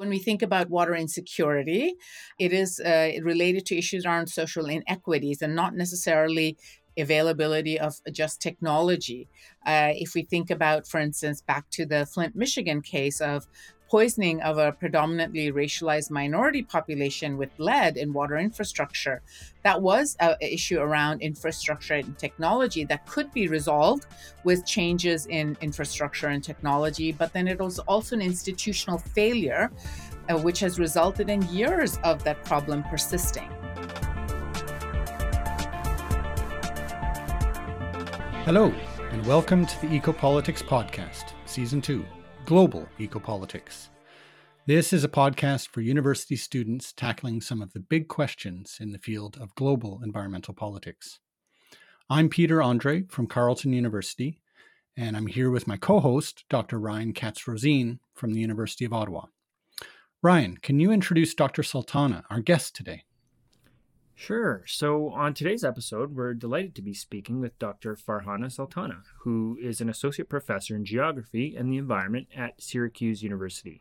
When we think about water insecurity, it is uh, related to issues around social inequities and not necessarily availability of just technology. Uh, if we think about, for instance, back to the Flint, Michigan case of poisoning of a predominantly racialized minority population with lead in water infrastructure. That was an issue around infrastructure and technology that could be resolved with changes in infrastructure and technology, but then it was also an institutional failure, uh, which has resulted in years of that problem persisting. Hello, and welcome to the Ecopolitics Podcast, Season 2 Global Ecopolitics. This is a podcast for university students tackling some of the big questions in the field of global environmental politics. I'm Peter Andrée from Carleton University, and I'm here with my co host, Dr. Ryan Katz Rosene from the University of Ottawa. Ryan, can you introduce Dr. Sultana, our guest today? Sure. So, on today's episode, we're delighted to be speaking with Dr. Farhana Sultana, who is an associate professor in geography and the environment at Syracuse University.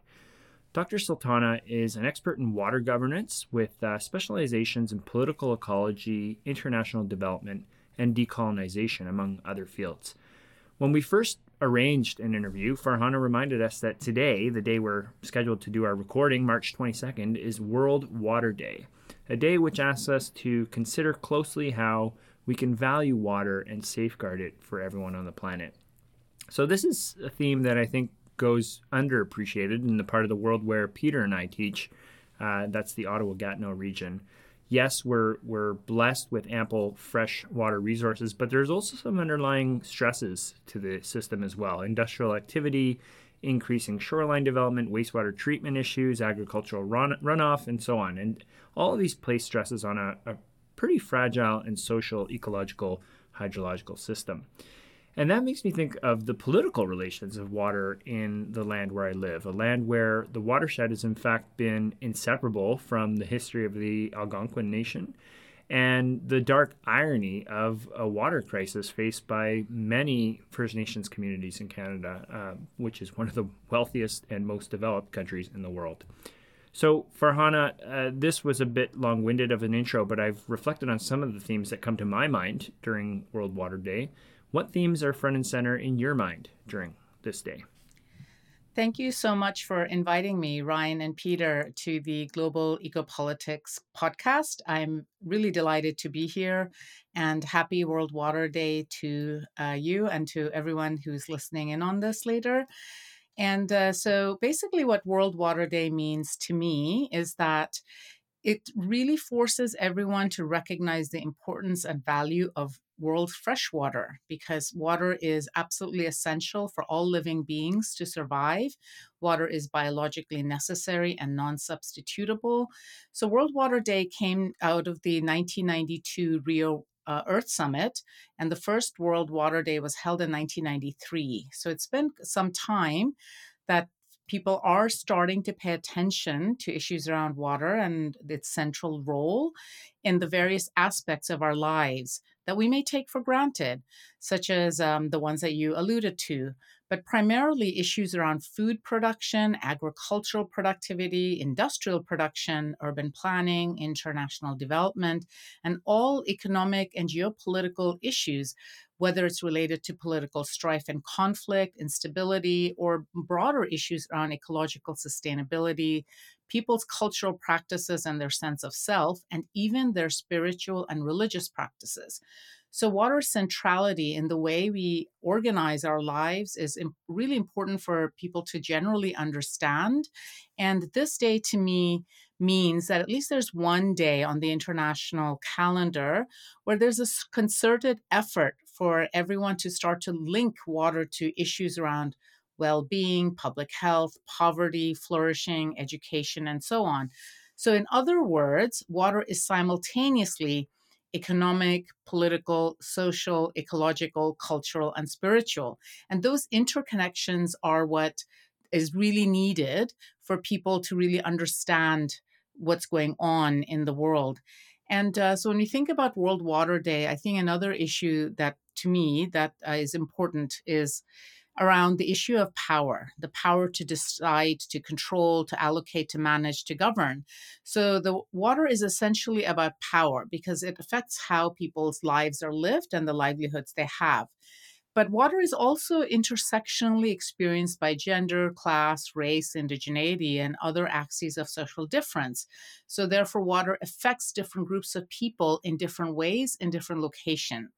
Dr. Sultana is an expert in water governance with uh, specializations in political ecology, international development, and decolonization, among other fields. When we first arranged an interview, Farhana reminded us that today, the day we're scheduled to do our recording, March 22nd, is World Water Day a day which asks us to consider closely how we can value water and safeguard it for everyone on the planet. So, this is a theme that I think goes underappreciated in the part of the world where Peter and I teach. Uh, that's the Ottawa Gatineau region. Yes, we're we're blessed with ample fresh water resources, but there's also some underlying stresses to the system as well. Industrial activity, increasing shoreline development, wastewater treatment issues, agricultural run, runoff, and so on. And all of these place stresses on a, a pretty fragile and social, ecological, hydrological system. And that makes me think of the political relations of water in the land where I live, a land where the watershed has in fact been inseparable from the history of the Algonquin Nation and the dark irony of a water crisis faced by many First Nations communities in Canada, uh, which is one of the wealthiest and most developed countries in the world. So, Farhana, uh, this was a bit long winded of an intro, but I've reflected on some of the themes that come to my mind during World Water Day. What themes are front and center in your mind during this day? Thank you so much for inviting me, Ryan and Peter, to the Global Ecopolitics podcast. I'm really delighted to be here and happy World Water Day to uh, you and to everyone who's listening in on this later. And uh, so, basically, what World Water Day means to me is that it really forces everyone to recognize the importance and value of world fresh water because water is absolutely essential for all living beings to survive. Water is biologically necessary and non substitutable. So, World Water Day came out of the 1992 Rio uh, Earth Summit, and the first World Water Day was held in 1993. So, it's been some time that people are starting to pay attention to issues around water and its central role in the various aspects of our lives that we may take for granted, such as um, the ones that you alluded to, but primarily issues around food production, agricultural productivity, industrial production, urban planning, international development, and all economic and geopolitical issues whether it's related to political strife and conflict, instability, or broader issues around ecological sustainability, people's cultural practices and their sense of self, and even their spiritual and religious practices. So, water centrality in the way we organize our lives is really important for people to generally understand. And this day to me means that at least there's one day on the international calendar where there's a concerted effort for everyone to start to link water to issues around well being, public health, poverty, flourishing, education, and so on. So, in other words, water is simultaneously economic, political, social, ecological, cultural, and spiritual. And those interconnections are what is really needed for people to really understand what's going on in the world. And uh, so when we think about World Water Day, I think another issue that to me that uh, is important is around the issue of power, the power to decide, to control, to allocate, to manage, to govern. So the water is essentially about power because it affects how people's lives are lived and the livelihoods they have. But water is also intersectionally experienced by gender, class, race, indigeneity, and other axes of social difference. So, therefore, water affects different groups of people in different ways in different locations.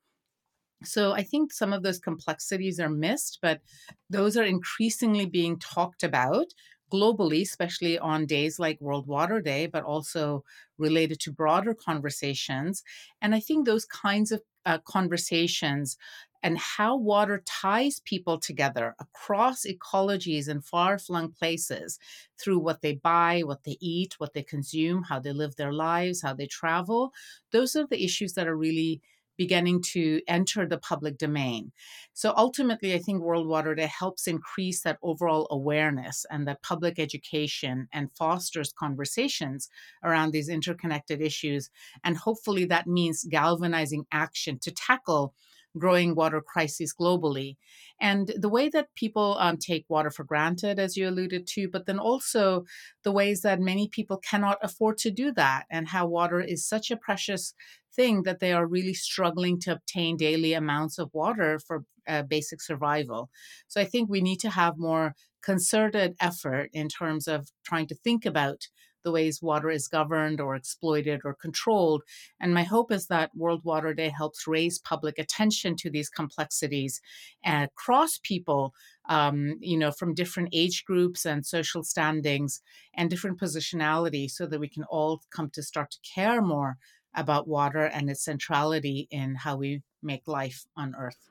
So I think some of those complexities are missed, but those are increasingly being talked about globally, especially on days like World Water Day, but also related to broader conversations. And I think those kinds of uh, conversations and how water ties people together across ecologies and far flung places through what they buy, what they eat, what they consume, how they live their lives, how they travel. Those are the issues that are really beginning to enter the public domain. So ultimately, I think World Water Day helps increase that overall awareness and that public education and fosters conversations around these interconnected issues. And hopefully, that means galvanizing action to tackle growing water crises globally. And the way that people um, take water for granted, as you alluded to, but then also the ways that many people cannot afford to do that, and how water is such a precious thing that they are really struggling to obtain daily amounts of water for uh, basic survival. So I think we need to have more concerted effort in terms of trying to think about the ways water is governed or exploited or controlled. And my hope is that World Water Day helps raise public attention to these complexities across people, um, you know, from different age groups and social standings and different positionality so that we can all come to start to care more about water and its centrality in how we make life on Earth.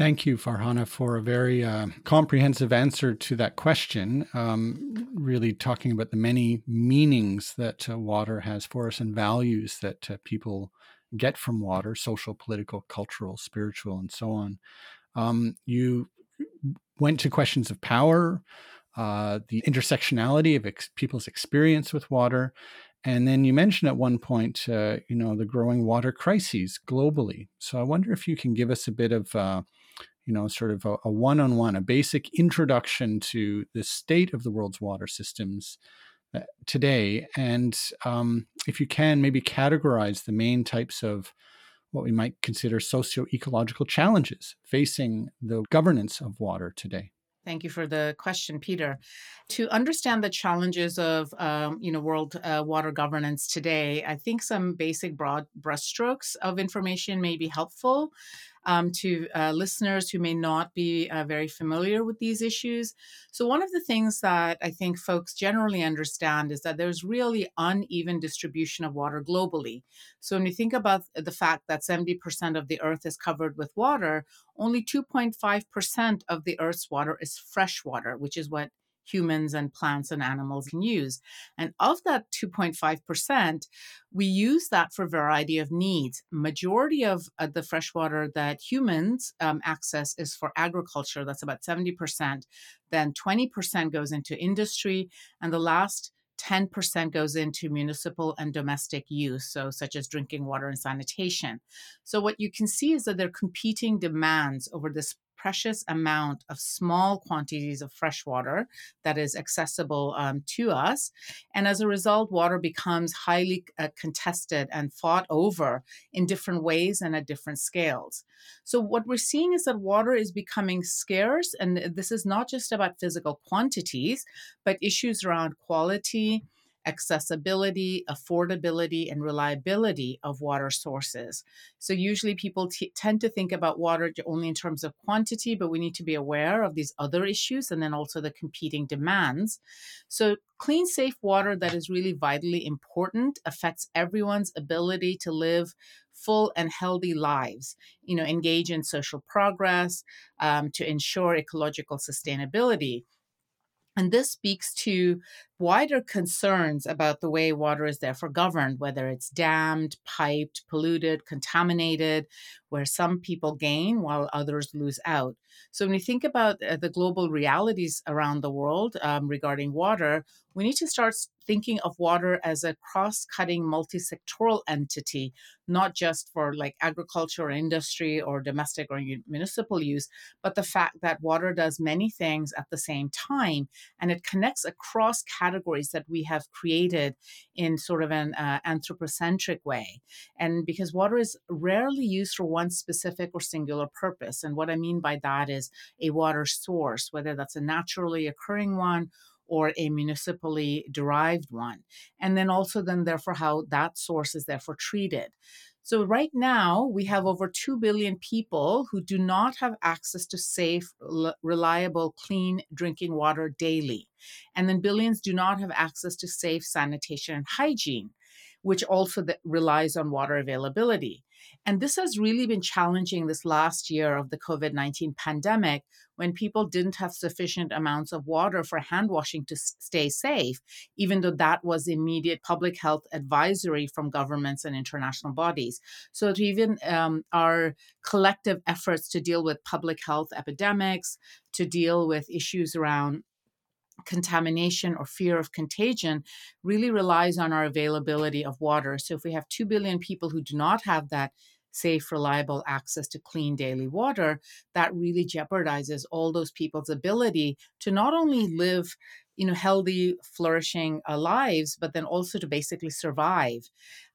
Thank you, Farhana, for a very uh, comprehensive answer to that question. Um, really talking about the many meanings that uh, water has for us and values that uh, people get from water social, political, cultural, spiritual, and so on. Um, you went to questions of power, uh, the intersectionality of ex- people's experience with water. And then you mentioned at one point, uh, you know, the growing water crises globally. So I wonder if you can give us a bit of uh, you know, sort of a one on one, a basic introduction to the state of the world's water systems uh, today. And um, if you can, maybe categorize the main types of what we might consider socio ecological challenges facing the governance of water today. Thank you for the question, Peter. To understand the challenges of um, you know world uh, water governance today, I think some basic broad brushstrokes of information may be helpful um, to uh, listeners who may not be uh, very familiar with these issues. So, one of the things that I think folks generally understand is that there's really uneven distribution of water globally. So, when you think about the fact that 70% of the earth is covered with water, only 2.5% of the earth's water is fresh water, which is what humans and plants and animals can use. And of that 2.5%, we use that for a variety of needs. Majority of uh, the freshwater that humans um, access is for agriculture. That's about 70%. Then 20% goes into industry. And the last 10% goes into municipal and domestic use, so such as drinking water and sanitation. So what you can see is that there are competing demands over this precious amount of small quantities of fresh water that is accessible um, to us. And as a result, water becomes highly uh, contested and fought over in different ways and at different scales. So, what we're seeing is that water is becoming scarce. And this is not just about physical quantities, but issues around quality accessibility, affordability, and reliability of water sources. So, usually people t- tend to think about water only in terms of quantity, but we need to be aware of these other issues and then also the competing demands. So, clean, safe water that is really vitally important affects everyone's ability to live full and healthy lives you know engage in social progress um, to ensure ecological sustainability and this speaks to wider concerns about the way water is therefore governed, whether it's dammed, piped, polluted, contaminated, where some people gain while others lose out. So, when we think about uh, the global realities around the world um, regarding water, we need to start thinking of water as a cross cutting multi-sectoral entity, not just for like agriculture or industry or domestic or municipal use, but the fact that water does many things at the same time and it connects across categories that we have created in sort of an uh, anthropocentric way. And because water is rarely used for one specific or singular purpose. And what I mean by that is a water source, whether that's a naturally occurring one or a municipally derived one. And then also then therefore how that source is therefore treated. So right now we have over 2 billion people who do not have access to safe, reliable, clean drinking water daily. And then billions do not have access to safe sanitation and hygiene, which also relies on water availability. And this has really been challenging this last year of the COVID 19 pandemic when people didn't have sufficient amounts of water for hand washing to stay safe, even though that was immediate public health advisory from governments and international bodies. So, to even um, our collective efforts to deal with public health epidemics, to deal with issues around contamination or fear of contagion really relies on our availability of water. So if we have 2 billion people who do not have that safe, reliable access to clean daily water, that really jeopardizes all those people's ability to not only live you know healthy flourishing uh, lives but then also to basically survive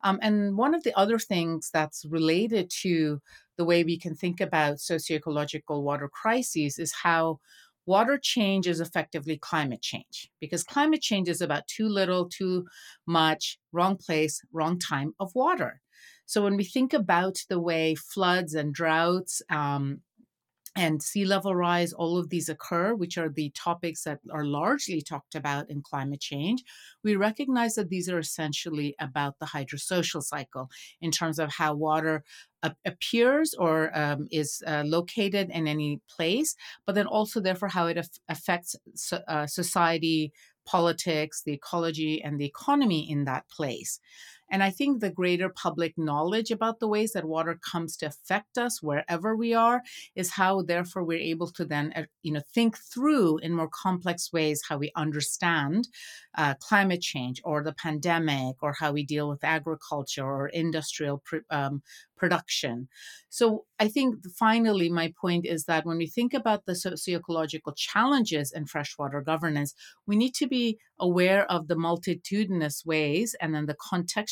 um, and one of the other things that's related to the way we can think about socio-ecological water crises is how water change is effectively climate change because climate change is about too little, too much, wrong place, wrong time of water. So when we think about the way floods and droughts um, and sea level rise, all of these occur, which are the topics that are largely talked about in climate change, we recognize that these are essentially about the hydrosocial cycle in terms of how water appears or um, is uh, located in any place, but then also, therefore, how it af- affects so, uh, society, politics, the ecology, and the economy in that place. And I think the greater public knowledge about the ways that water comes to affect us wherever we are is how, therefore, we're able to then, uh, you know, think through in more complex ways how we understand uh, climate change or the pandemic or how we deal with agriculture or industrial pr- um, production. So I think finally, my point is that when we think about the socio-ecological challenges in freshwater governance, we need to be aware of the multitudinous ways and then the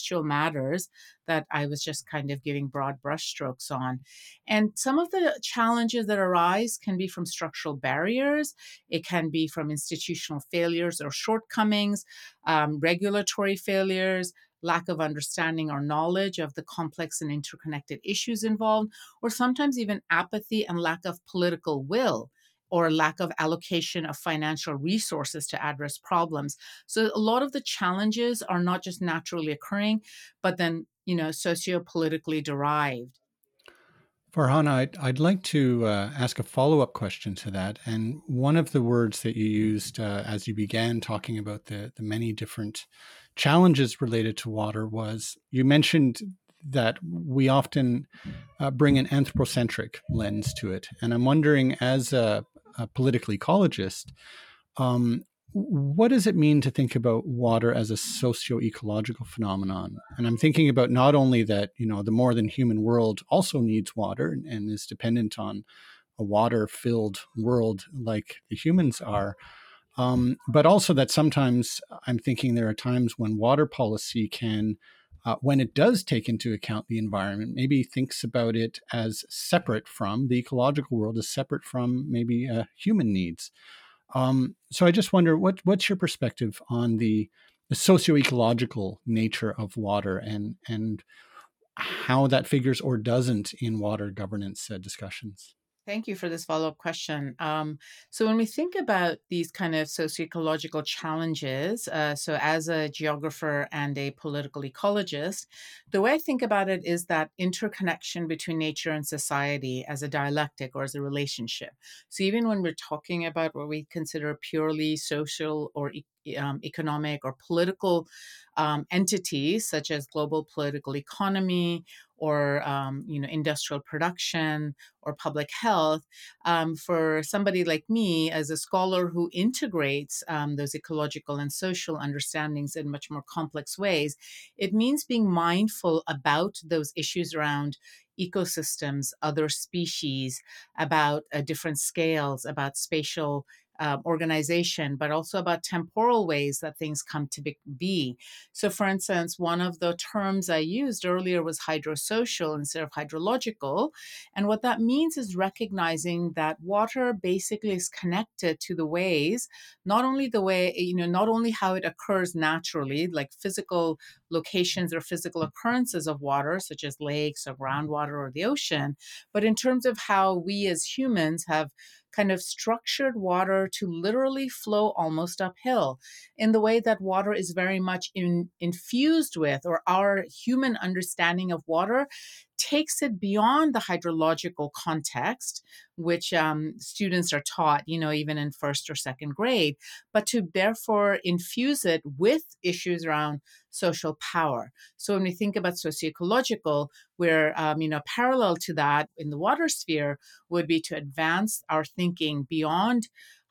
contextual matters that I was just kind of giving broad brushstrokes on. And some of the challenges that arise can be from structural barriers, it can be from institutional failures or shortcomings, um, regulatory failures, lack of understanding or knowledge of the complex and interconnected issues involved, or sometimes even apathy and lack of political will or lack of allocation of financial resources to address problems. So a lot of the challenges are not just naturally occurring, but then, you know, socio-politically derived. Farhana, I'd, I'd like to uh, ask a follow up question to that. And one of the words that you used uh, as you began talking about the, the many different challenges related to water was you mentioned that we often uh, bring an anthropocentric lens to it. And I'm wondering, as a, a political ecologist, um, what does it mean to think about water as a socio-ecological phenomenon? And i'm thinking about not only that you know the more than human world also needs water and is dependent on a water filled world like the humans are um, but also that sometimes I'm thinking there are times when water policy can, uh, when it does take into account the environment, maybe thinks about it as separate from the ecological world, as separate from maybe uh, human needs. Um, so I just wonder what what's your perspective on the, the socio-ecological nature of water and and how that figures or doesn't in water governance uh, discussions. Thank you for this follow up question. Um, so, when we think about these kind of socio-ecological challenges, uh, so as a geographer and a political ecologist, the way I think about it is that interconnection between nature and society as a dialectic or as a relationship. So, even when we're talking about what we consider purely social or e- um, economic or political um, entities, such as global political economy or um, you know industrial production or public health um, for somebody like me as a scholar who integrates um, those ecological and social understandings in much more complex ways it means being mindful about those issues around ecosystems other species about uh, different scales about spatial uh, organization, but also about temporal ways that things come to be. So, for instance, one of the terms I used earlier was hydrosocial instead of hydrological. And what that means is recognizing that water basically is connected to the ways, not only the way, you know, not only how it occurs naturally, like physical locations or physical occurrences of water, such as lakes or groundwater or the ocean, but in terms of how we as humans have kind of structured water to literally flow almost uphill in the way that water is very much in, infused with, or our human understanding of water takes it beyond the hydrological context, which um, students are taught, you know, even in first or second grade, but to therefore infuse it with issues around social power. So when we think about socioecological, where, um, you know, parallel to that in the water sphere would be to advance our thinking beyond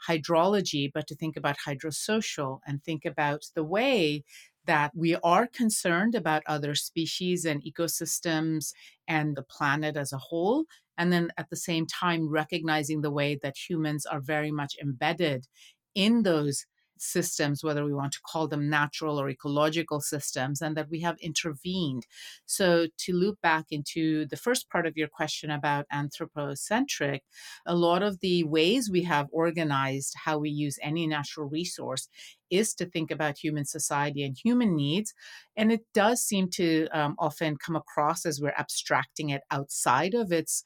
hydrology, but to think about hydrosocial and think about the way that we are concerned about other species and ecosystems and the planet as a whole. And then at the same time, recognizing the way that humans are very much embedded in those systems, whether we want to call them natural or ecological systems, and that we have intervened. So, to loop back into the first part of your question about anthropocentric, a lot of the ways we have organized how we use any natural resource is to think about human society and human needs. And it does seem to um, often come across as we're abstracting it outside of its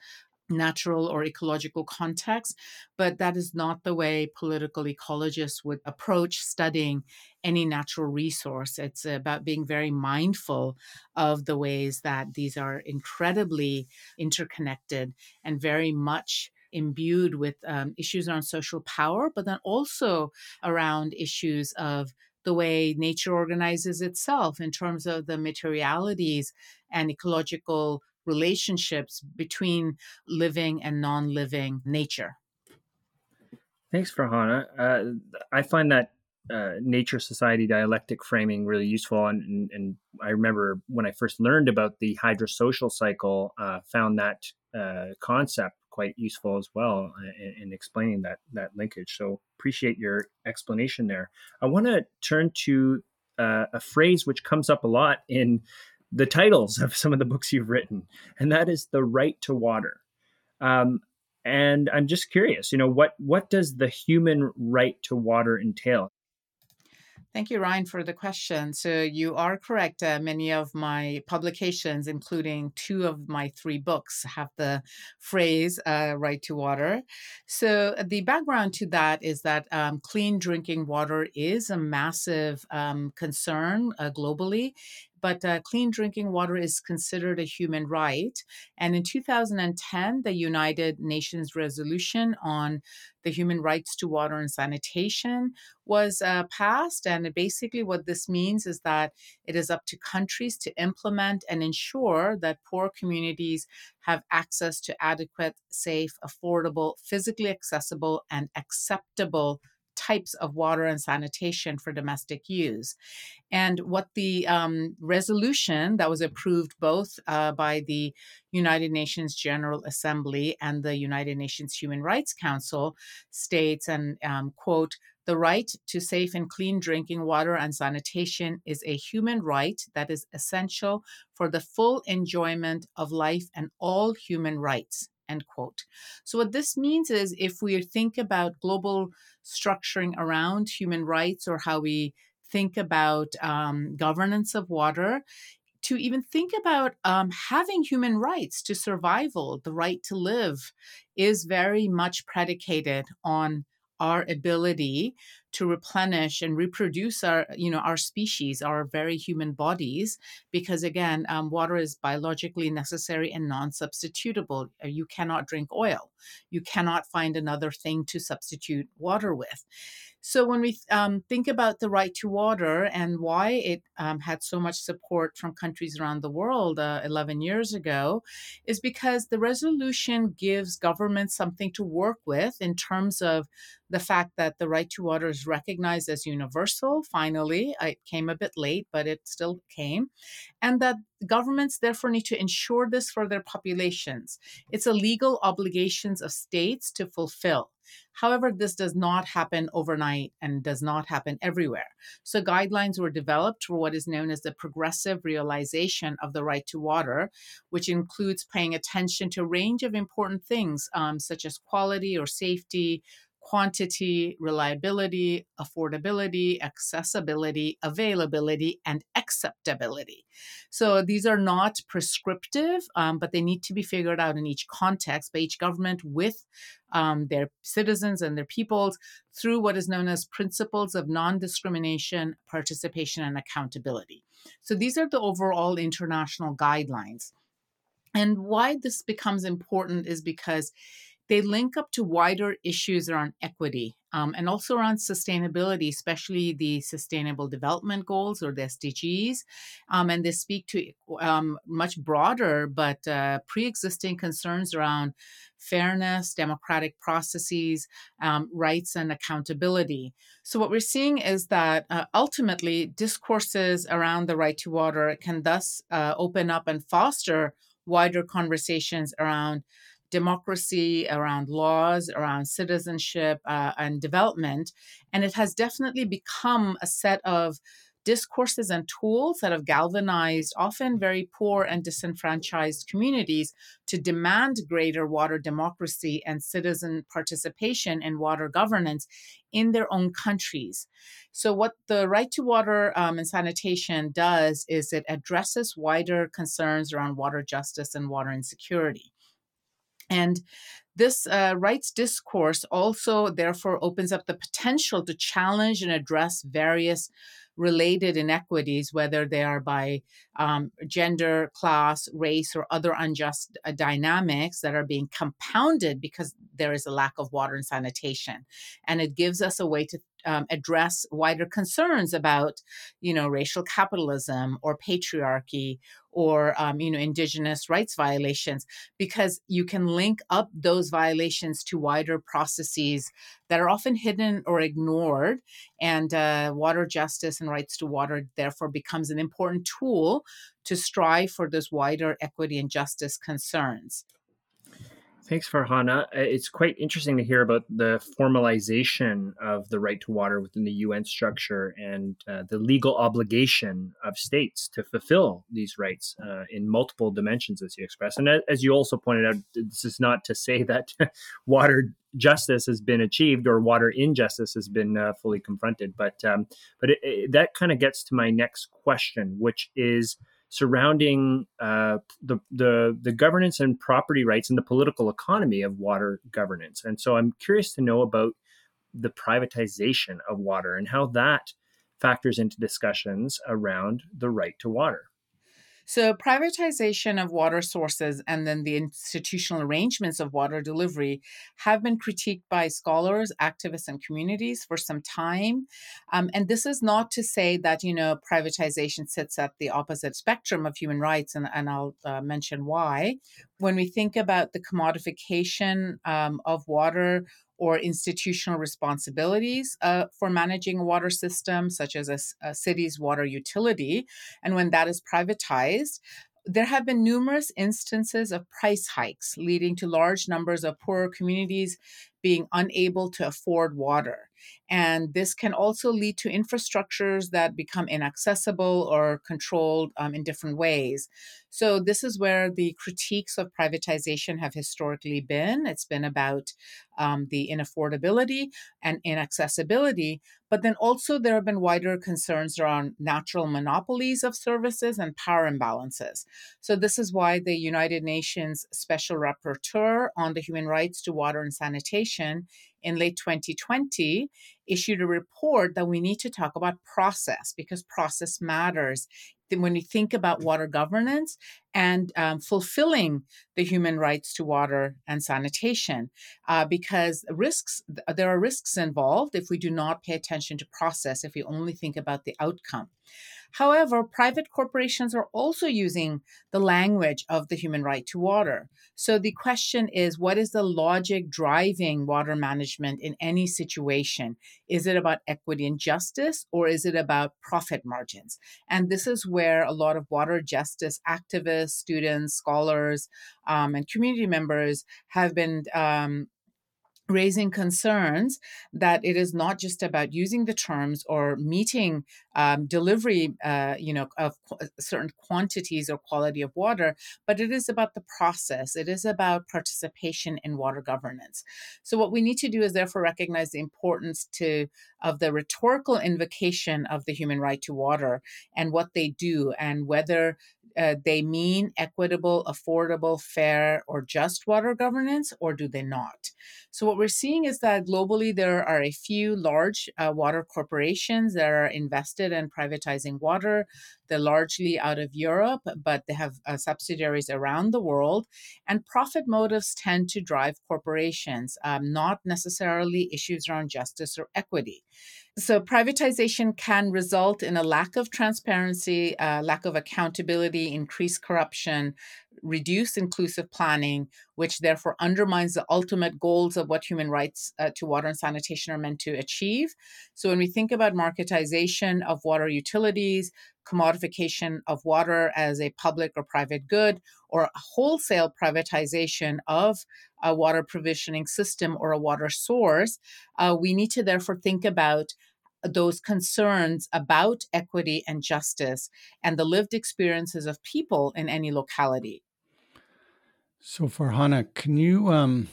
natural or ecological context, but that is not the way political ecologists would approach studying any natural resource. It's about being very mindful of the ways that these are incredibly interconnected and very much imbued with um, issues around social power, but then also around issues of the way nature organizes itself in terms of the materialities and ecological relationships between living and non living nature. Thanks, Farhana. Uh, I find that uh, nature society dialectic framing really useful. And, and, and, I remember when I first learned about the hydrosocial cycle, uh, found that uh, concept quite useful as well in, in, explaining that that linkage. So appreciate your explanation there. I want to turn to uh, a phrase which comes up a lot in the titles of some of the books you've written, and that is the right to water. Um, and I'm just curious, you know, what what does the human right to water entail? Thank you, Ryan, for the question. So you are correct. Uh, many of my publications, including two of my three books, have the phrase uh, "right to water." So the background to that is that um, clean drinking water is a massive um, concern uh, globally, but uh, clean drinking water is considered a human right. And in 2010, the United Nations resolution on the human rights to water and sanitation was uh, passed. And basically, what this means is that it is up to countries to implement and ensure that poor communities have access to adequate, safe, affordable, physically accessible, and acceptable types of water and sanitation for domestic use. And what the um, resolution that was approved both uh, by the United Nations General Assembly and the United Nations Human Rights Council states, and um, quote, the right to safe and clean drinking water and sanitation is a human right that is essential for the full enjoyment of life and all human rights. End quote. So, what this means is if we think about global structuring around human rights or how we think about um, governance of water, to even think about um, having human rights to survival, the right to live, is very much predicated on our ability to replenish and reproduce our you know our species our very human bodies because again um, water is biologically necessary and non-substitutable. Uh, you cannot drink oil. You cannot find another thing to substitute water with so when we um, think about the right to water and why it um, had so much support from countries around the world uh, 11 years ago, is because the resolution gives governments something to work with in terms of the fact that the right to water is recognized as universal. Finally, it came a bit late, but it still came, and that governments therefore need to ensure this for their populations. It's a legal obligations of states to fulfill. However, this does not happen overnight and does not happen everywhere. So, guidelines were developed for what is known as the progressive realization of the right to water, which includes paying attention to a range of important things um, such as quality or safety, quantity, reliability, affordability, accessibility, availability, and acceptability. So these are not prescriptive, um, but they need to be figured out in each context by each government with um, their citizens and their peoples through what is known as principles of non discrimination, participation, and accountability. So these are the overall international guidelines. And why this becomes important is because they link up to wider issues around equity um, and also around sustainability, especially the Sustainable Development Goals or the SDGs. Um, and they speak to um, much broader but uh, pre existing concerns around fairness, democratic processes, um, rights, and accountability. So, what we're seeing is that uh, ultimately discourses around the right to water can thus uh, open up and foster wider conversations around democracy, around laws, around citizenship uh, and development. And it has definitely become a set of discourses and tools that have galvanized often very poor and disenfranchised communities to demand greater water democracy and citizen participation in water governance in their own countries. So, what the right to water um, and sanitation does is it addresses wider concerns around water justice and water insecurity. And this uh, rights discourse also, therefore, opens up the potential to challenge and address various related inequities, whether they are by um, gender, class, race, or other unjust uh, dynamics that are being compounded because there is a lack of water and sanitation. And it gives us a way to um, address wider concerns about, you know, racial capitalism or patriarchy or, um, you know, indigenous rights violations, because you can link up those violations to wider processes that are often hidden or ignored. And uh, water justice and rights to water, therefore, becomes an important tool to strive for those wider equity and justice concerns. Thanks, Farhana. Uh, it's quite interesting to hear about the formalization of the right to water within the UN structure and uh, the legal obligation of states to fulfill these rights uh, in multiple dimensions, as you express. And as you also pointed out, this is not to say that water justice has been achieved or water injustice has been uh, fully confronted, but um, but it, it, that kind of gets to my next question, which is surrounding uh, the, the the governance and property rights and the political economy of water governance. And so I'm curious to know about the privatization of water and how that factors into discussions around the right to water. So, privatization of water sources and then the institutional arrangements of water delivery have been critiqued by scholars, activists, and communities for some time. Um, and this is not to say that, you know, privatization sits at the opposite spectrum of human rights, and, and I'll uh, mention why. When we think about the commodification um, of water, or institutional responsibilities uh, for managing a water system, such as a, a city's water utility. And when that is privatized, there have been numerous instances of price hikes, leading to large numbers of poorer communities being unable to afford water. And this can also lead to infrastructures that become inaccessible or controlled um, in different ways. So, this is where the critiques of privatization have historically been. It's been about um, the inaffordability and inaccessibility, but then also there have been wider concerns around natural monopolies of services and power imbalances. So, this is why the United Nations Special Rapporteur on the Human Rights to Water and Sanitation in late 2020 issued a report that we need to talk about process because process matters when we think about water governance and um, fulfilling the human rights to water and sanitation, uh, because risks there are risks involved if we do not pay attention to process. If we only think about the outcome. However, private corporations are also using the language of the human right to water. So the question is what is the logic driving water management in any situation? Is it about equity and justice or is it about profit margins? And this is where a lot of water justice activists, students, scholars, um, and community members have been um, raising concerns that it is not just about using the terms or meeting um, delivery, uh, you know, of qu- uh, certain quantities or quality of water, but it is about the process. It is about participation in water governance. So what we need to do is therefore recognize the importance to of the rhetorical invocation of the human right to water and what they do and whether uh, they mean equitable, affordable, fair, or just water governance, or do they not? So, what we're seeing is that globally there are a few large uh, water corporations that are invested in privatizing water. They're largely out of Europe, but they have uh, subsidiaries around the world. And profit motives tend to drive corporations, um, not necessarily issues around justice or equity. So, privatization can result in a lack of transparency, uh, lack of accountability, increased corruption, reduced inclusive planning, which therefore undermines the ultimate goals of what human rights uh, to water and sanitation are meant to achieve. So, when we think about marketization of water utilities, commodification of water as a public or private good, or wholesale privatization of a water provisioning system or a water source, uh, we need to therefore think about those concerns about equity and justice and the lived experiences of people in any locality. So, Farhana, can you? Um,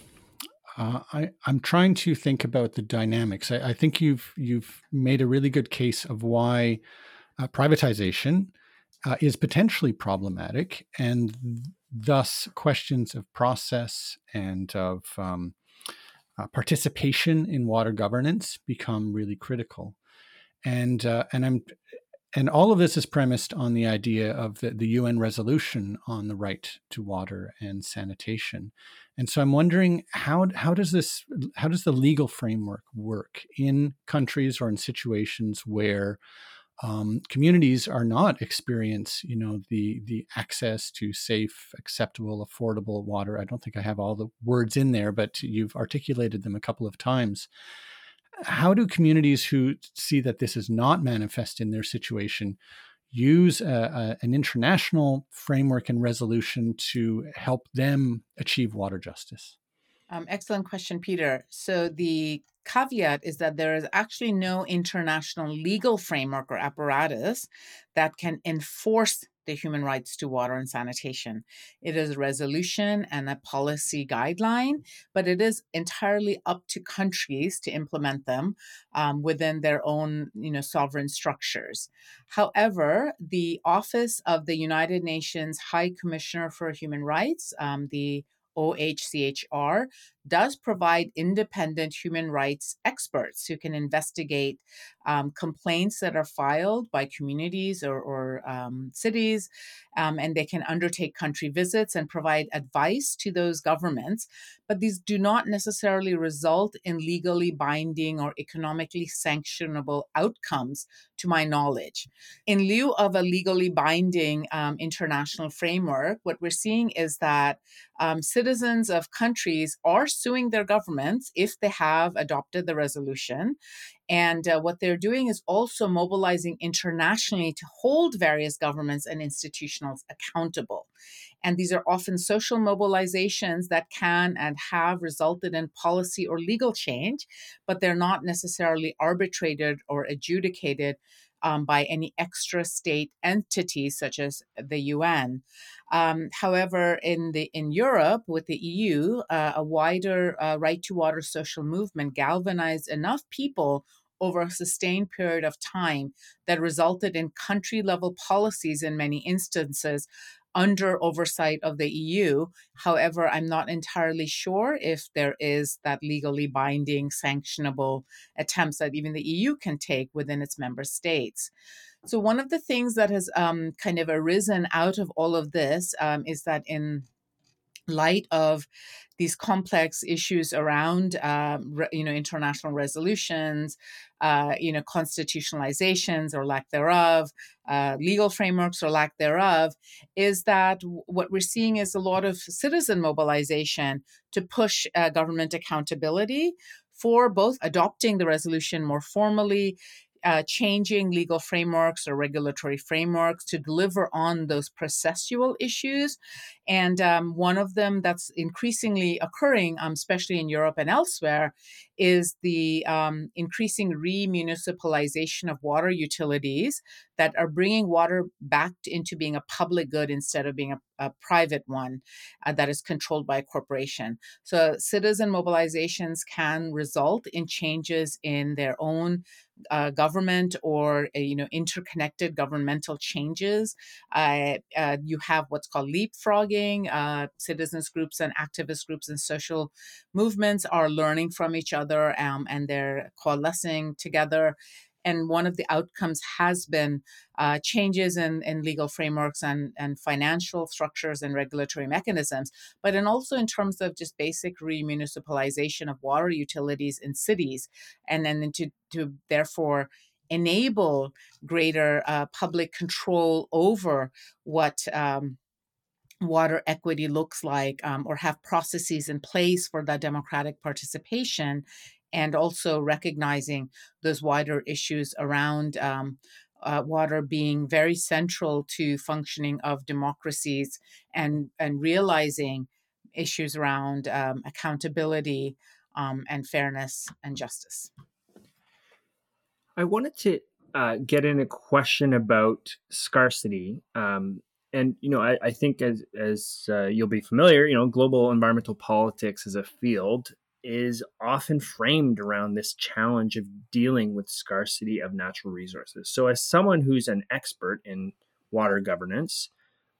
uh, I, I'm trying to think about the dynamics. I, I, think you've you've made a really good case of why uh, privatization uh, is potentially problematic, and thus questions of process and of um, uh, participation in water governance become really critical. And uh, and I'm and all of this is premised on the idea of the, the UN resolution on the right to water and sanitation. And so I'm wondering how how does this how does the legal framework work in countries or in situations where um, communities are not experience you know the the access to safe acceptable affordable water i don't think i have all the words in there but you've articulated them a couple of times how do communities who see that this is not manifest in their situation use a, a, an international framework and resolution to help them achieve water justice? Um, excellent question peter. So the caveat is that there is actually no international legal framework or apparatus that can enforce the human rights to water and sanitation. It is a resolution and a policy guideline, but it is entirely up to countries to implement them um, within their own, you know, sovereign structures. However, the Office of the United Nations High Commissioner for Human Rights, um, the OHCHR, does provide independent human rights experts who can investigate um, complaints that are filed by communities or, or um, cities, um, and they can undertake country visits and provide advice to those governments. But these do not necessarily result in legally binding or economically sanctionable outcomes, to my knowledge. In lieu of a legally binding um, international framework, what we're seeing is that um, citizens of countries are suing their governments if they have adopted the resolution. And uh, what they're doing is also mobilizing internationally to hold various governments and institutionals accountable. And these are often social mobilizations that can and have resulted in policy or legal change, but they're not necessarily arbitrated or adjudicated um, by any extra state entities such as the UN. Um, however, in the in Europe with the EU, uh, a wider uh, right to water social movement galvanized enough people over a sustained period of time that resulted in country level policies in many instances under oversight of the EU. However, I'm not entirely sure if there is that legally binding, sanctionable attempts that even the EU can take within its member states. So, one of the things that has um, kind of arisen out of all of this um, is that in light of these complex issues around uh, re, you know international resolutions uh, you know constitutionalizations or lack thereof uh, legal frameworks or lack thereof is that what we're seeing is a lot of citizen mobilization to push uh, government accountability for both adopting the resolution more formally uh, changing legal frameworks or regulatory frameworks to deliver on those processual issues. And um, one of them that's increasingly occurring, um, especially in Europe and elsewhere, is the um, increasing remunicipalization of water utilities that are bringing water back into being a public good instead of being a, a private one uh, that is controlled by a corporation. So, citizen mobilizations can result in changes in their own uh, government or uh, you know interconnected governmental changes. Uh, uh you have what's called leapfrogging. Uh, citizens groups and activist groups and social movements are learning from each other um, and they're coalescing together. And one of the outcomes has been uh, changes in, in legal frameworks and, and financial structures and regulatory mechanisms, but and also in terms of just basic remunicipalization of water utilities in cities, and then to, to therefore enable greater uh, public control over what um, water equity looks like um, or have processes in place for that democratic participation and also recognizing those wider issues around um, uh, water being very central to functioning of democracies and and realizing issues around um, accountability um, and fairness and justice. I wanted to uh, get in a question about scarcity. Um, and you know, I, I, think as as uh, you'll be familiar, you know, global environmental politics as a field is often framed around this challenge of dealing with scarcity of natural resources. So, as someone who's an expert in water governance,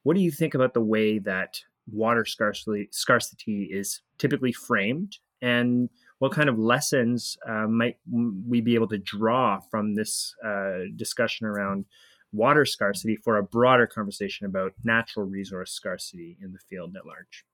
what do you think about the way that water scarcity scarcity is typically framed, and what kind of lessons uh, might we be able to draw from this uh, discussion around water scarcity for a broader conversation about natural resource scarcity in the field at large?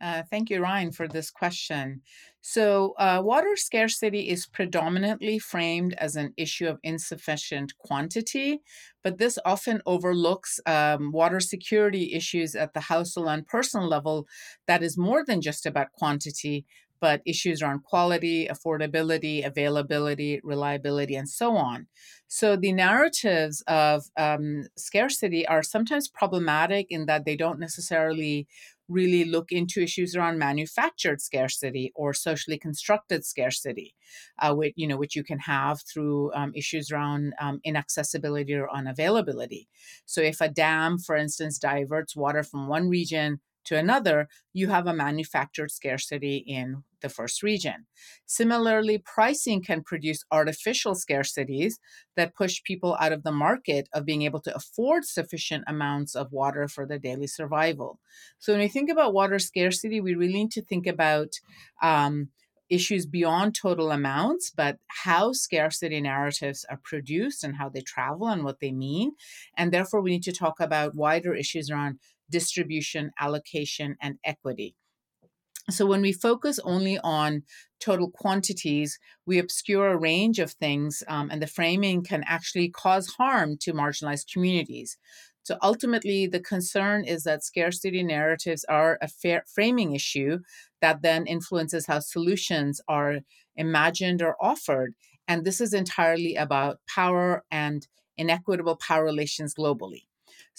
Uh, thank you, Ryan, for this question. So, uh, water scarcity is predominantly framed as an issue of insufficient quantity, but this often overlooks um, water security issues at the household and personal level that is more than just about quantity, but issues around quality, affordability, availability, reliability, and so on. So the narratives of um, scarcity are sometimes problematic in that they don't necessarily really look into issues around manufactured scarcity or socially constructed scarcity, uh, which you know which you can have through um, issues around um, inaccessibility or unavailability. So, if a dam, for instance, diverts water from one region to another, you have a manufactured scarcity in the first region. Similarly, pricing can produce artificial scarcities that push people out of the market of being able to afford sufficient amounts of water for their daily survival. So, when we think about water scarcity, we really need to think about um, issues beyond total amounts, but how scarcity narratives are produced and how they travel and what they mean. And therefore, we need to talk about wider issues around distribution, allocation, and equity. So, when we focus only on total quantities, we obscure a range of things, um, and the framing can actually cause harm to marginalized communities. So, ultimately, the concern is that scarcity narratives are a framing issue that then influences how solutions are imagined or offered. And this is entirely about power and inequitable power relations globally.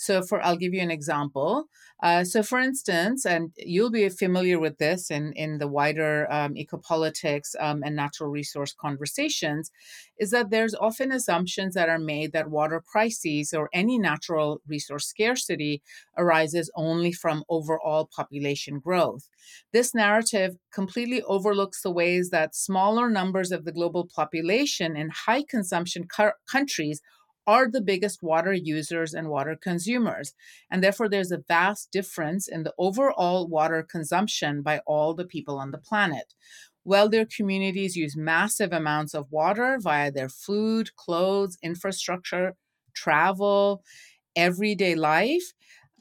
So, for I'll give you an example. Uh, so, for instance, and you'll be familiar with this in in the wider um, ecopolitics um, and natural resource conversations, is that there's often assumptions that are made that water crises or any natural resource scarcity arises only from overall population growth. This narrative completely overlooks the ways that smaller numbers of the global population in high consumption cu- countries are the biggest water users and water consumers. And therefore, there's a vast difference in the overall water consumption by all the people on the planet. Wealthier communities use massive amounts of water via their food, clothes, infrastructure, travel, everyday life.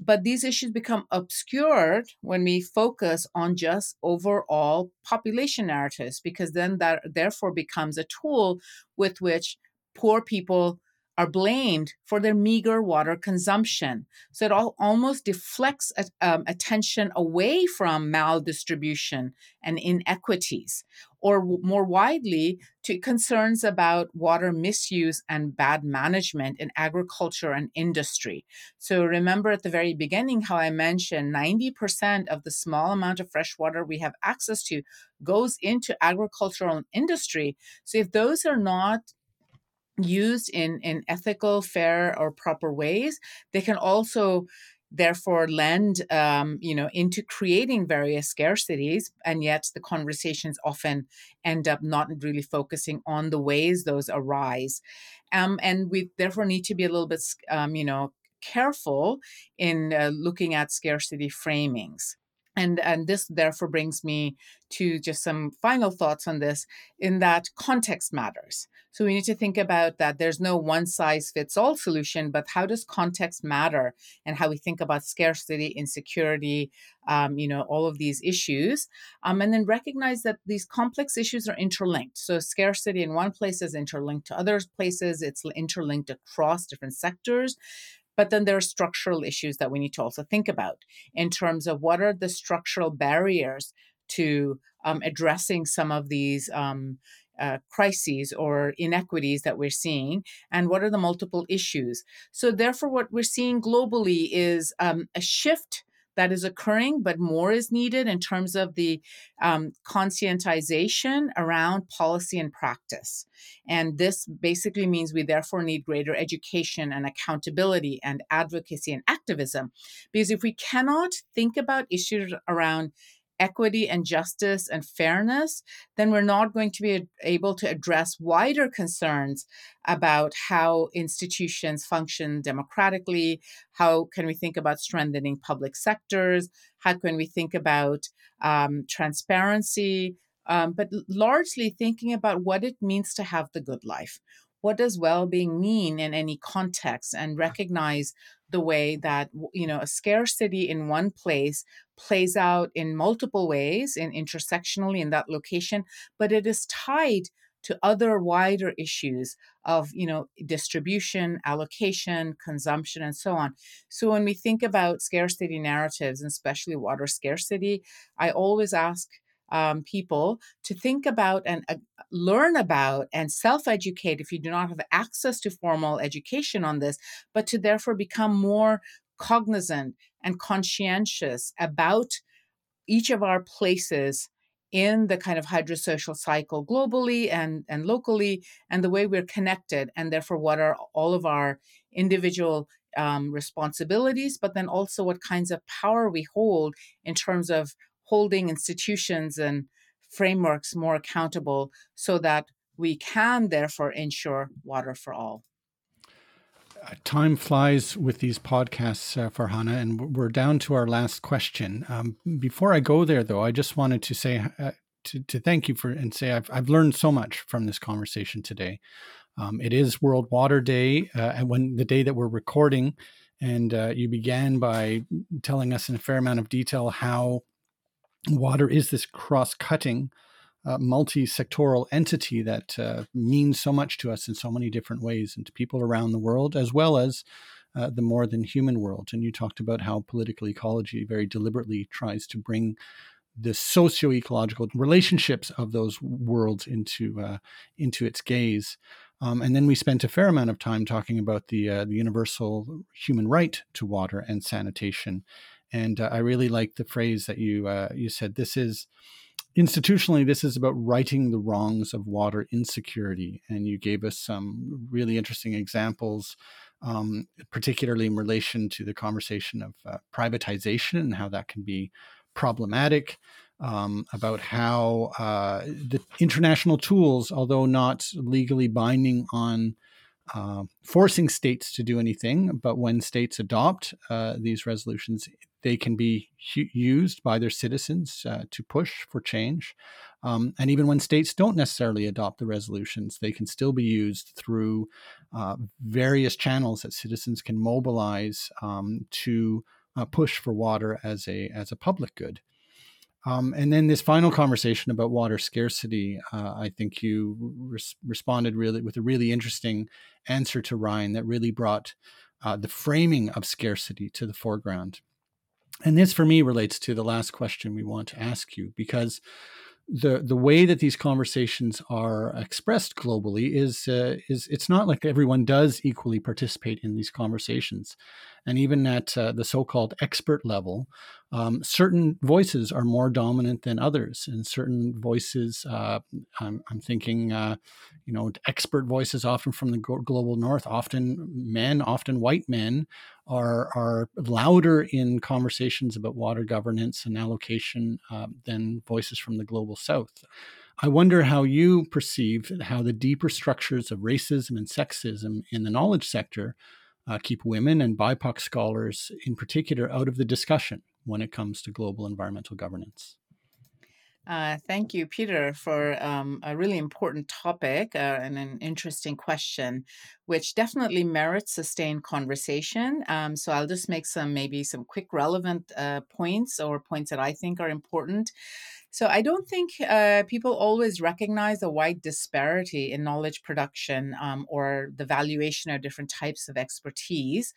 But these issues become obscured when we focus on just overall population narratives, because then that therefore becomes a tool with which poor people are blamed for their meager water consumption. So it all almost deflects um, attention away from maldistribution and inequities, or w- more widely to concerns about water misuse and bad management in agriculture and industry. So remember at the very beginning how I mentioned 90% of the small amount of fresh water we have access to goes into agricultural industry. So if those are not used in in ethical fair or proper ways. They can also therefore lend um, you know into creating various scarcities and yet the conversations often end up not really focusing on the ways those arise. Um, and we therefore need to be a little bit um, you know careful in uh, looking at scarcity framings and and this therefore brings me to just some final thoughts on this in that context matters. So we need to think about that there's no one size fits all solution but how does context matter and how we think about scarcity insecurity um, you know all of these issues um, and then recognize that these complex issues are interlinked. So scarcity in one place is interlinked to other places. It's interlinked across different sectors but then there are structural issues that we need to also think about in terms of what are the structural barriers to um, addressing some of these um, uh, crises or inequities that we're seeing, and what are the multiple issues. So, therefore, what we're seeing globally is um, a shift that is occurring, but more is needed in terms of the um, conscientization around policy and practice. And this basically means we therefore need greater education and accountability and advocacy and activism. Because if we cannot think about issues around equity and justice and fairness, then we're not going to be able to address wider concerns about how institutions function democratically. How can we think about strengthening public sectors? How can we think about um, transparency? Um, but largely thinking about what it means to have the good life. What does well being mean in any context and recognize the way that you know a scarcity in one place plays out in multiple ways in intersectionally in that location but it is tied to other wider issues of you know distribution allocation consumption and so on. So when we think about scarcity narratives and especially water scarcity i always ask um, people to think about and uh, learn about and self educate if you do not have access to formal education on this, but to therefore become more cognizant and conscientious about each of our places in the kind of hydrosocial cycle globally and, and locally, and the way we're connected, and therefore what are all of our individual um, responsibilities, but then also what kinds of power we hold in terms of holding institutions and frameworks more accountable so that we can therefore ensure water for all. Uh, time flies with these podcasts, uh, Farhana, and we're down to our last question. Um, before I go there, though, I just wanted to say uh, to, to thank you for and say I've, I've learned so much from this conversation today. Um, it is World Water Day, uh, and when the day that we're recording, and uh, you began by telling us in a fair amount of detail how water is this cross-cutting uh, multi-sectoral entity that uh, means so much to us in so many different ways and to people around the world as well as uh, the more than human world. And you talked about how political ecology very deliberately tries to bring the socio-ecological relationships of those worlds into uh, into its gaze. Um, and then we spent a fair amount of time talking about the uh, the universal human right to water and sanitation and uh, I really like the phrase that you uh, you said. This is institutionally, this is about righting the wrongs of water insecurity, and you gave us some really interesting examples, um, particularly in relation to the conversation of uh, privatization and how that can be problematic. Um, about how uh, the international tools, although not legally binding on uh, forcing states to do anything. But when states adopt uh, these resolutions, they can be used by their citizens uh, to push for change. Um, and even when states don't necessarily adopt the resolutions, they can still be used through uh, various channels that citizens can mobilize um, to uh, push for water as a as a public good. Um, and then this final conversation about water scarcity, uh, I think you res- responded really with a really interesting answer to Ryan that really brought uh, the framing of scarcity to the foreground. And this, for me, relates to the last question we want to ask you because the the way that these conversations are expressed globally is uh, is it's not like everyone does equally participate in these conversations, and even at uh, the so-called expert level, um, certain voices are more dominant than others, and certain voices. Uh, I'm, I'm, thinking, uh, you know, expert voices often from the global north, often men, often white men, are are louder in conversations about water governance and allocation uh, than voices from the global south. I wonder how you perceive how the deeper structures of racism and sexism in the knowledge sector uh, keep women and BIPOC scholars, in particular, out of the discussion when it comes to global environmental governance. Uh, thank you, Peter, for um, a really important topic uh, and an interesting question, which definitely merits sustained conversation. Um, so I'll just make some maybe some quick relevant uh, points or points that I think are important. So I don't think uh, people always recognize the wide disparity in knowledge production um, or the valuation of different types of expertise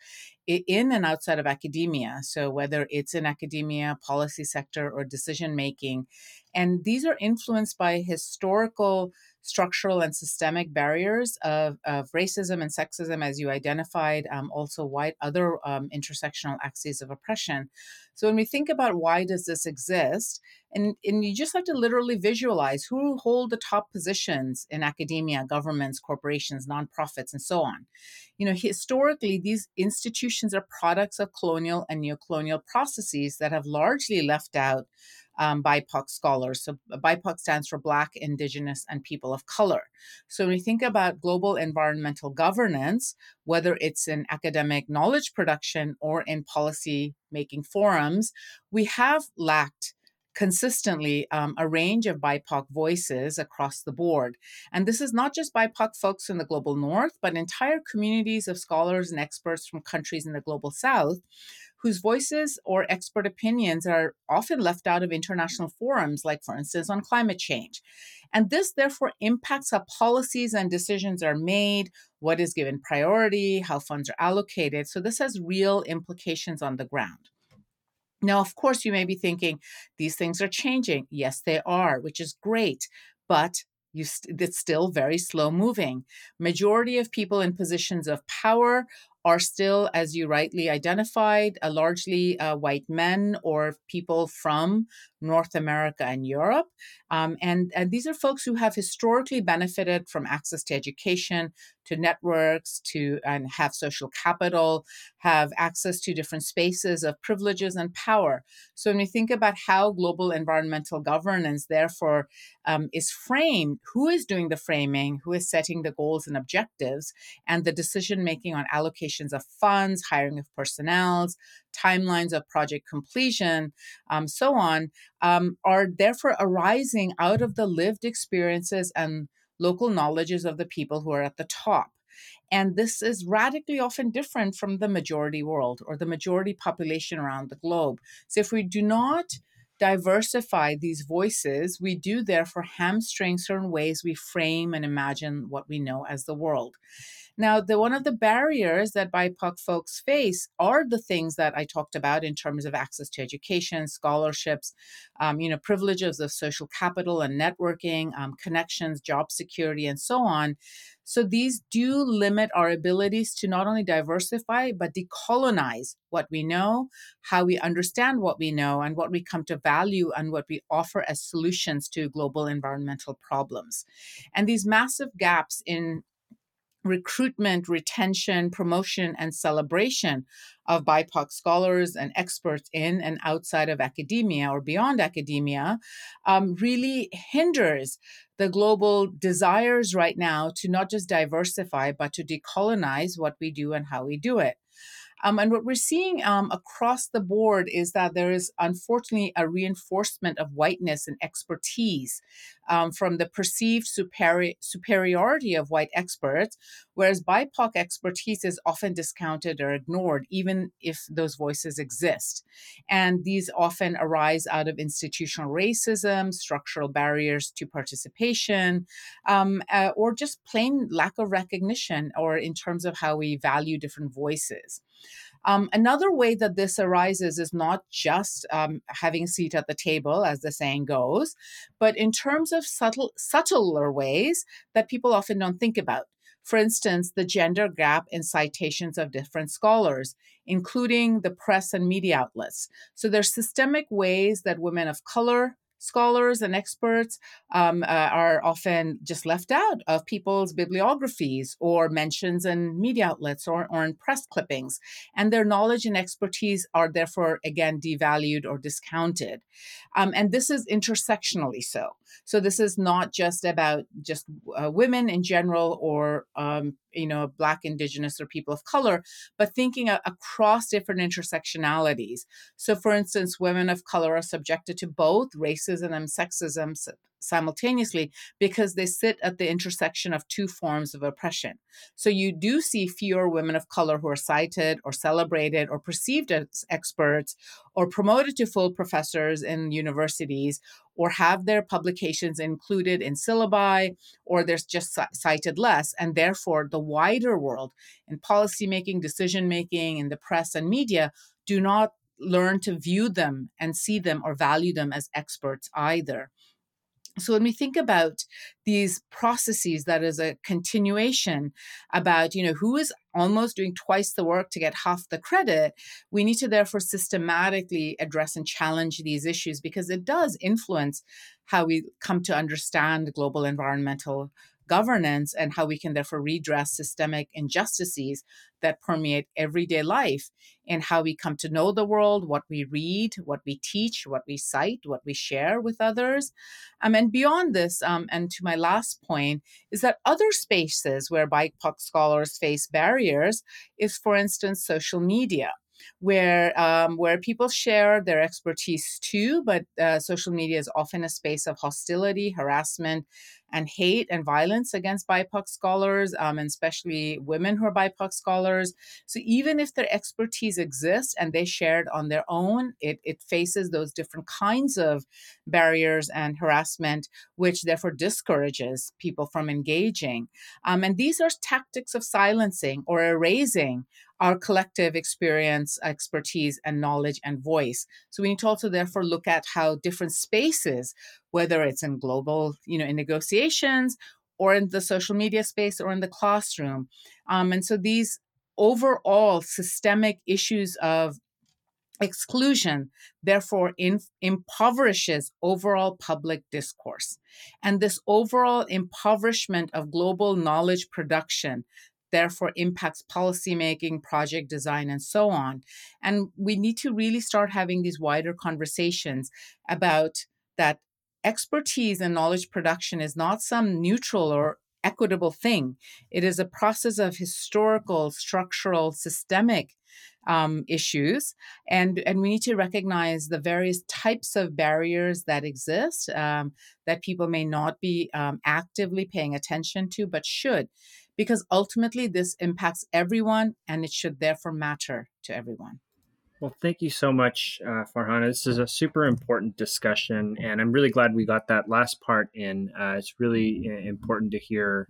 in and outside of academia. So whether it's in academia, policy sector, or decision making, and these are influenced by historical structural and systemic barriers of, of racism and sexism, as you identified, um, also white other um, intersectional axes of oppression. So when we think about why does this exist, and, and you just have to literally visualize who hold the top positions in academia, governments, corporations, nonprofits, and so on. You know, historically, these institutions are products of colonial and neocolonial processes that have largely left out um, BIPOC scholars. So BIPOC stands for Black, Indigenous, and People of Color. So when we think about global environmental governance, whether it's in academic knowledge production or in policy making forums, we have lacked consistently um, a range of BIPOC voices across the board. And this is not just BIPOC folks in the global north, but entire communities of scholars and experts from countries in the global south whose voices or expert opinions are often left out of international forums, like, for instance, on climate change. And this therefore impacts how policies and decisions are made, what is given priority, how funds are allocated. So, this has real implications on the ground. Now, of course, you may be thinking these things are changing. Yes, they are, which is great. But st- it's still very slow moving. Majority of people in positions of power are still, as you rightly identified, uh, largely uh, white men or people from North America and Europe. Um, and, and these are folks who have historically benefited from access to education, to networks, to and have social capital, have access to different spaces of privileges and power. So when we think about how global environmental governance, therefore, um, is framed, who is doing the framing, who is setting the goals and objectives, and the decision making on allocations of funds, hiring of personnel, timelines of project completion, um, so on, um, are therefore arising out of the lived experiences and local knowledges of the people who are at the top. And this is radically often different from the majority world or the majority population around the globe. So if we do not diversify these voices, we do therefore hamstring certain ways we frame and imagine what we know as the world. Now, the one of the barriers that BIPOC folks face are the things that I talked about in terms of access to education, scholarships, um, you know, privileges of social capital and networking, um, connections, job security, and so on. So these do limit our abilities to not only diversify, but decolonize what we know, how we understand what we know, and what we come to value and what we offer as solutions to global environmental problems. And these massive gaps in recruitment, retention, promotion, and celebration of BIPOC scholars and experts in and outside of academia or beyond academia um, really hinders the global desires right now to not just diversify, but to decolonize what we do and how we do it. Um, and what we're seeing um, across the board is that there is unfortunately a reinforcement of whiteness and expertise um, from the perceived superi- superiority of white experts, whereas BIPOC expertise is often discounted or ignored, even if those voices exist. And these often arise out of institutional racism, structural barriers to participation, um, uh, or just plain lack of recognition, or in terms of how we value different voices. Um, another way that this arises is not just um, having a seat at the table, as the saying goes, but in terms of subtle, subtler ways that people often don't think about. For instance, the gender gap in citations of different scholars, including the press and media outlets. So there's systemic ways that women of color, scholars and experts um, uh, are often just left out of people's bibliographies or mentions in media outlets or, or in press clippings. And their knowledge and expertise are therefore, again, devalued or discounted. Um, and this is intersectionally so. So this is not just about just uh, women in general or um, you know black indigenous or people of color but thinking across different intersectionalities so for instance women of color are subjected to both racism and sexism simultaneously because they sit at the intersection of two forms of oppression. So you do see fewer women of color who are cited or celebrated or perceived as experts or promoted to full professors in universities or have their publications included in syllabi or they're just cited less and therefore the wider world in policymaking decision making in the press and media do not learn to view them and see them or value them as experts either so when we think about these processes that is a continuation about you know who is almost doing twice the work to get half the credit. We need to therefore systematically address and challenge these issues because it does influence how we come to understand global environmental governance and how we can therefore redress systemic injustices that permeate everyday life and how we come to know the world, what we read, what we teach, what we cite, what we share with others. Um, and beyond this, um, and to my last point, is that other spaces where BIPOC scholars face barriers is, for instance, social media where um, where people share their expertise too, but uh, social media is often a space of hostility, harassment, and hate and violence against BIPOC scholars, um, and especially women who are BIPOC scholars. So even if their expertise exists and they share it on their own, it, it faces those different kinds of barriers and harassment, which therefore discourages people from engaging. Um, and these are tactics of silencing or erasing our collective experience, expertise, and knowledge and voice. So we need to also therefore look at how different spaces, whether it's in global, you know, in negotiations or in the social media space or in the classroom. Um, and so these overall systemic issues of exclusion therefore in, impoverishes overall public discourse and this overall impoverishment of global knowledge production therefore impacts policymaking, project design, and so on. And we need to really start having these wider conversations about that expertise and knowledge production is not some neutral or equitable thing. It is a process of historical, structural, systemic um, issues, and and we need to recognize the various types of barriers that exist um, that people may not be um, actively paying attention to, but should because ultimately this impacts everyone and it should therefore matter to everyone. Well, thank you so much, uh, Farhana. This is a super important discussion, and I'm really glad we got that last part in. Uh, it's really uh, important to hear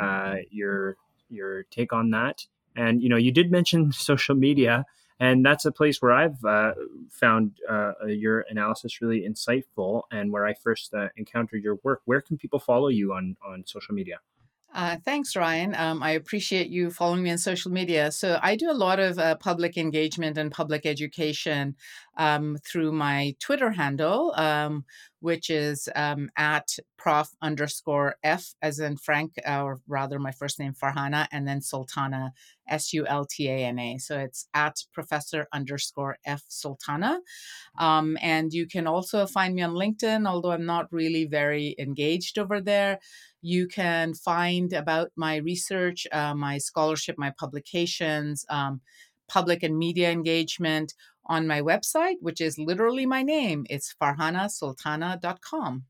uh, your your take on that. And you know, you did mention social media, and that's a place where I've uh, found uh, your analysis really insightful, and where I first uh, encountered your work. Where can people follow you on on social media? Uh, thanks, Ryan. Um, I appreciate you following me on social media. So, I do a lot of uh, public engagement and public education um, through my Twitter handle, um, which is um, at prof underscore F as in Frank, or rather my first name Farhana, and then Sultana, S U L T A N A. So it's at professor underscore F Sultana. Um, and you can also find me on LinkedIn, although I'm not really very engaged over there. You can find about my research, uh, my scholarship, my publications, um, public and media engagement on my website, which is literally my name. It's farhanasultana.com.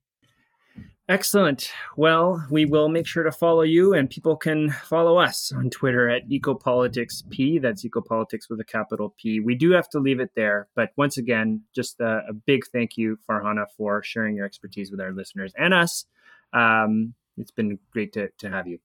Excellent. Well, we will make sure to follow you, and people can follow us on Twitter at EcopoliticsP. That's Ecopolitics with a capital P. We do have to leave it there, but once again, just a, a big thank you, Farhana, for sharing your expertise with our listeners and us. Um, it's been great to, to have you.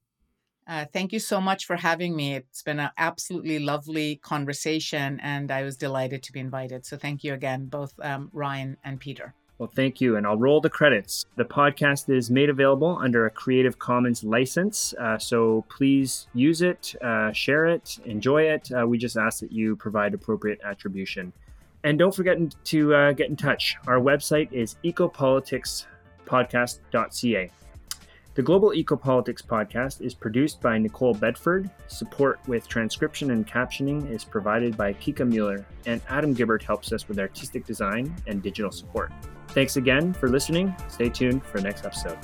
Uh, thank you so much for having me. It's been an absolutely lovely conversation, and I was delighted to be invited. So, thank you again, both um, Ryan and Peter. Well, thank you. And I'll roll the credits. The podcast is made available under a Creative Commons license. Uh, so please use it, uh, share it, enjoy it. Uh, we just ask that you provide appropriate attribution. And don't forget to uh, get in touch. Our website is ecopoliticspodcast.ca. The Global Ecopolitics podcast is produced by Nicole Bedford. Support with transcription and captioning is provided by Kika Mueller, and Adam Gibbert helps us with artistic design and digital support. Thanks again for listening. Stay tuned for the next episode.